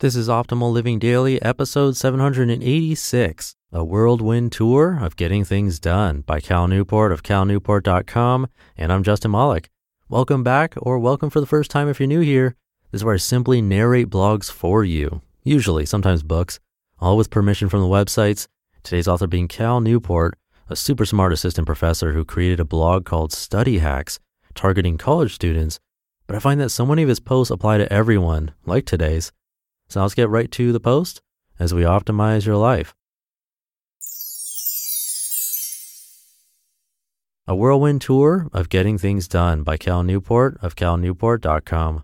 This is Optimal Living Daily, episode 786, a whirlwind tour of getting things done by Cal Newport of calnewport.com. And I'm Justin Malik. Welcome back, or welcome for the first time if you're new here. This is where I simply narrate blogs for you, usually, sometimes books, all with permission from the websites. Today's author being Cal Newport, a super smart assistant professor who created a blog called Study Hacks, targeting college students. But I find that so many of his posts apply to everyone, like today's. So let's get right to the post as we optimize your life. A whirlwind tour of getting things done by Cal Newport of calnewport.com.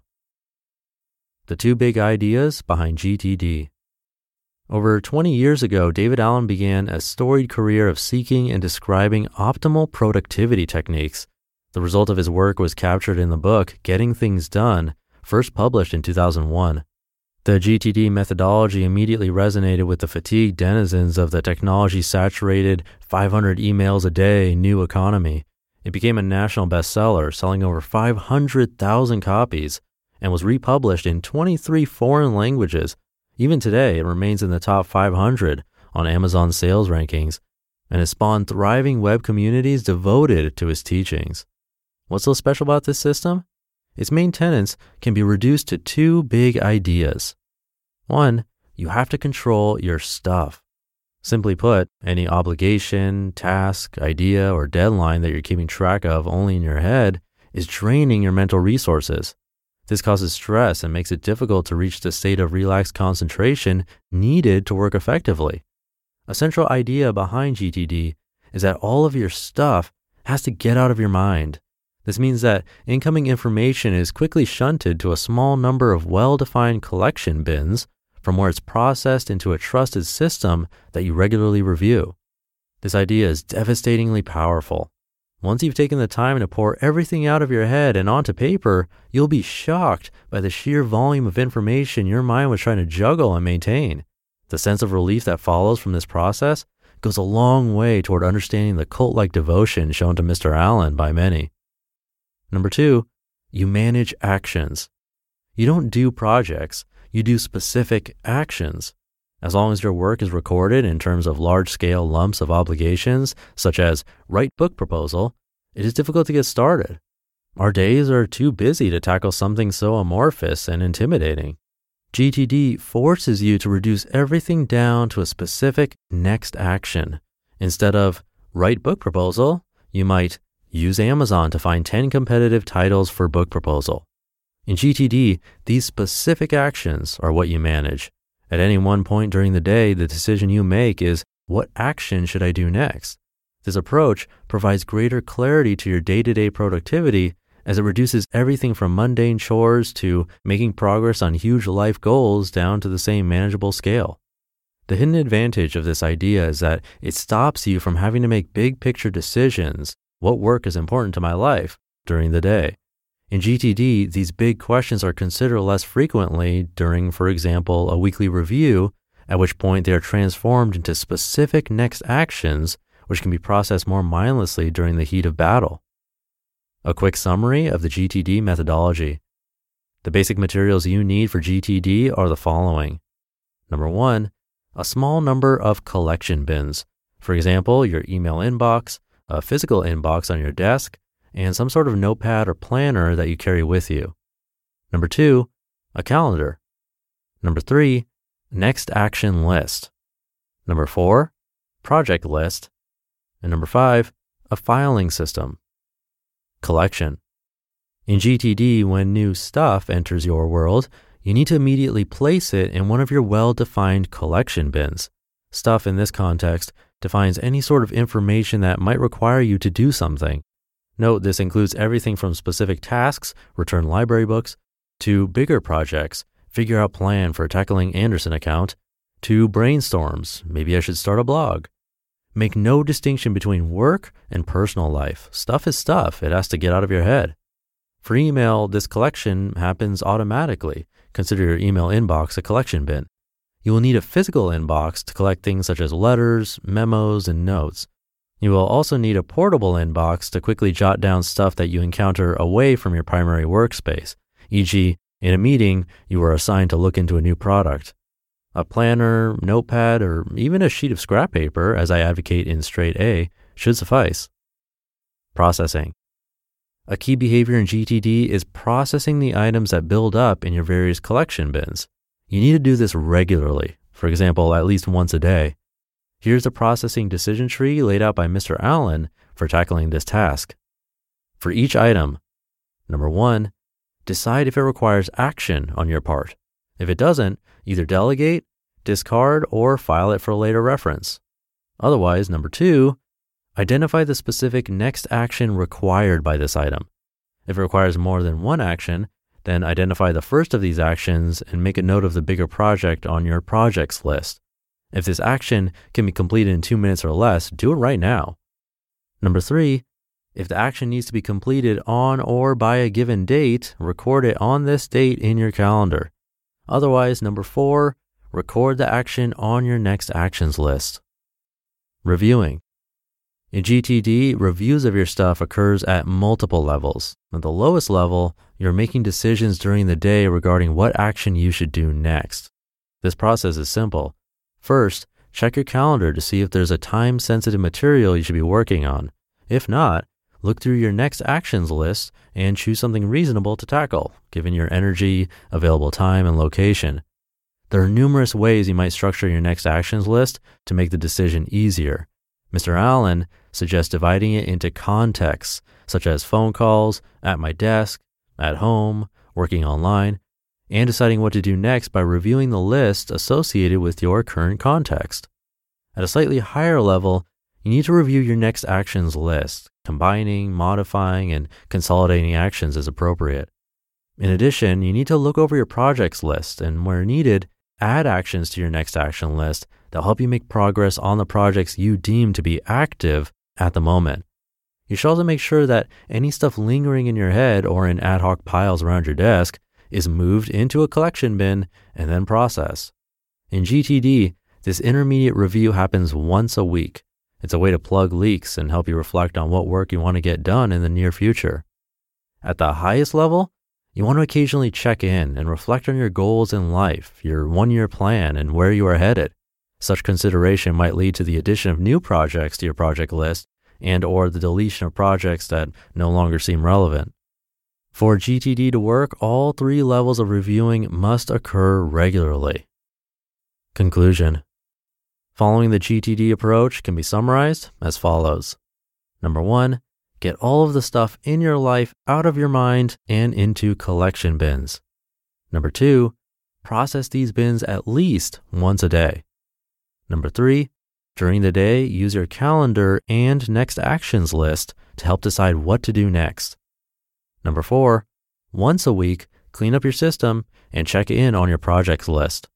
The two big ideas behind GTD. Over 20 years ago, David Allen began a storied career of seeking and describing optimal productivity techniques. The result of his work was captured in the book Getting Things Done, first published in 2001. The GTD methodology immediately resonated with the fatigued denizens of the technology saturated 500 emails a day new economy. It became a national bestseller, selling over 500,000 copies, and was republished in 23 foreign languages. Even today, it remains in the top 500 on Amazon sales rankings and has spawned thriving web communities devoted to his teachings. What's so special about this system? Its main tenets can be reduced to two big ideas. One, you have to control your stuff. Simply put, any obligation, task, idea, or deadline that you're keeping track of only in your head is draining your mental resources. This causes stress and makes it difficult to reach the state of relaxed concentration needed to work effectively. A central idea behind GTD is that all of your stuff has to get out of your mind. This means that incoming information is quickly shunted to a small number of well defined collection bins from where it's processed into a trusted system that you regularly review. This idea is devastatingly powerful. Once you've taken the time to pour everything out of your head and onto paper, you'll be shocked by the sheer volume of information your mind was trying to juggle and maintain. The sense of relief that follows from this process goes a long way toward understanding the cult like devotion shown to Mr. Allen by many. Number two, you manage actions. You don't do projects, you do specific actions. As long as your work is recorded in terms of large scale lumps of obligations, such as write book proposal, it is difficult to get started. Our days are too busy to tackle something so amorphous and intimidating. GTD forces you to reduce everything down to a specific next action. Instead of write book proposal, you might use Amazon to find 10 competitive titles for book proposal. In GTD, these specific actions are what you manage. At any one point during the day, the decision you make is what action should I do next? This approach provides greater clarity to your day to day productivity as it reduces everything from mundane chores to making progress on huge life goals down to the same manageable scale. The hidden advantage of this idea is that it stops you from having to make big picture decisions what work is important to my life during the day. In GTD, these big questions are considered less frequently during, for example, a weekly review, at which point they are transformed into specific next actions, which can be processed more mindlessly during the heat of battle. A quick summary of the GTD methodology. The basic materials you need for GTD are the following. Number one, a small number of collection bins. For example, your email inbox, a physical inbox on your desk, and some sort of notepad or planner that you carry with you. Number two, a calendar. Number three, next action list. Number four, project list. And number five, a filing system. Collection. In GTD, when new stuff enters your world, you need to immediately place it in one of your well defined collection bins. Stuff in this context defines any sort of information that might require you to do something. Note this includes everything from specific tasks, return library books, to bigger projects, figure out plan for tackling Anderson account, to brainstorms, maybe I should start a blog. Make no distinction between work and personal life. Stuff is stuff, it has to get out of your head. For email, this collection happens automatically. Consider your email inbox a collection bin. You will need a physical inbox to collect things such as letters, memos, and notes. You will also need a portable inbox to quickly jot down stuff that you encounter away from your primary workspace, e.g., in a meeting, you are assigned to look into a new product. A planner, notepad, or even a sheet of scrap paper, as I advocate in straight A, should suffice. Processing. A key behavior in GTD is processing the items that build up in your various collection bins. You need to do this regularly, for example, at least once a day. Here's the processing decision tree laid out by Mr. Allen for tackling this task. For each item, number one, decide if it requires action on your part. If it doesn't, either delegate, discard, or file it for later reference. Otherwise, number two, identify the specific next action required by this item. If it requires more than one action, then identify the first of these actions and make a note of the bigger project on your projects list. If this action can be completed in two minutes or less, do it right now. Number three, if the action needs to be completed on or by a given date, record it on this date in your calendar. Otherwise, number four, record the action on your next actions list. Reviewing. In GTD, reviews of your stuff occurs at multiple levels. At the lowest level, you're making decisions during the day regarding what action you should do next. This process is simple. First, check your calendar to see if there's a time sensitive material you should be working on. If not, look through your next actions list and choose something reasonable to tackle, given your energy, available time, and location. There are numerous ways you might structure your next actions list to make the decision easier. Mr. Allen suggests dividing it into contexts, such as phone calls, at my desk, at home, working online, and deciding what to do next by reviewing the list associated with your current context. At a slightly higher level, you need to review your next actions list, combining, modifying, and consolidating actions as appropriate. In addition, you need to look over your projects list and, where needed, add actions to your next action list that'll help you make progress on the projects you deem to be active at the moment. You should also make sure that any stuff lingering in your head or in ad hoc piles around your desk is moved into a collection bin and then processed. In GTD, this intermediate review happens once a week. It's a way to plug leaks and help you reflect on what work you want to get done in the near future. At the highest level, you want to occasionally check in and reflect on your goals in life, your one year plan, and where you are headed. Such consideration might lead to the addition of new projects to your project list and or the deletion of projects that no longer seem relevant. For GTD to work, all three levels of reviewing must occur regularly. Conclusion Following the GTD approach can be summarized as follows. Number one, get all of the stuff in your life out of your mind and into collection bins. Number two, process these bins at least once a day. Number three, during the day, use your calendar and next actions list to help decide what to do next. Number four, once a week, clean up your system and check in on your projects list.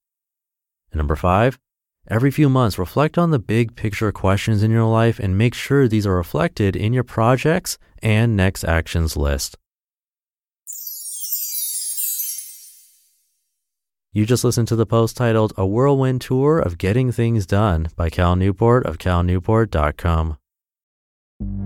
And number five, every few months, reflect on the big picture questions in your life and make sure these are reflected in your projects and next actions list. You just listened to the post titled A Whirlwind Tour of Getting Things Done by Cal Newport of calnewport.com.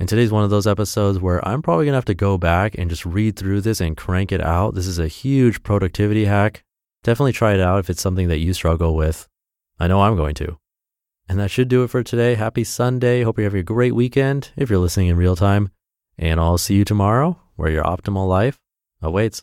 And today's one of those episodes where I'm probably going to have to go back and just read through this and crank it out. This is a huge productivity hack. Definitely try it out if it's something that you struggle with. I know I'm going to. And that should do it for today. Happy Sunday. Hope you have a great weekend if you're listening in real time. And I'll see you tomorrow where your optimal life awaits.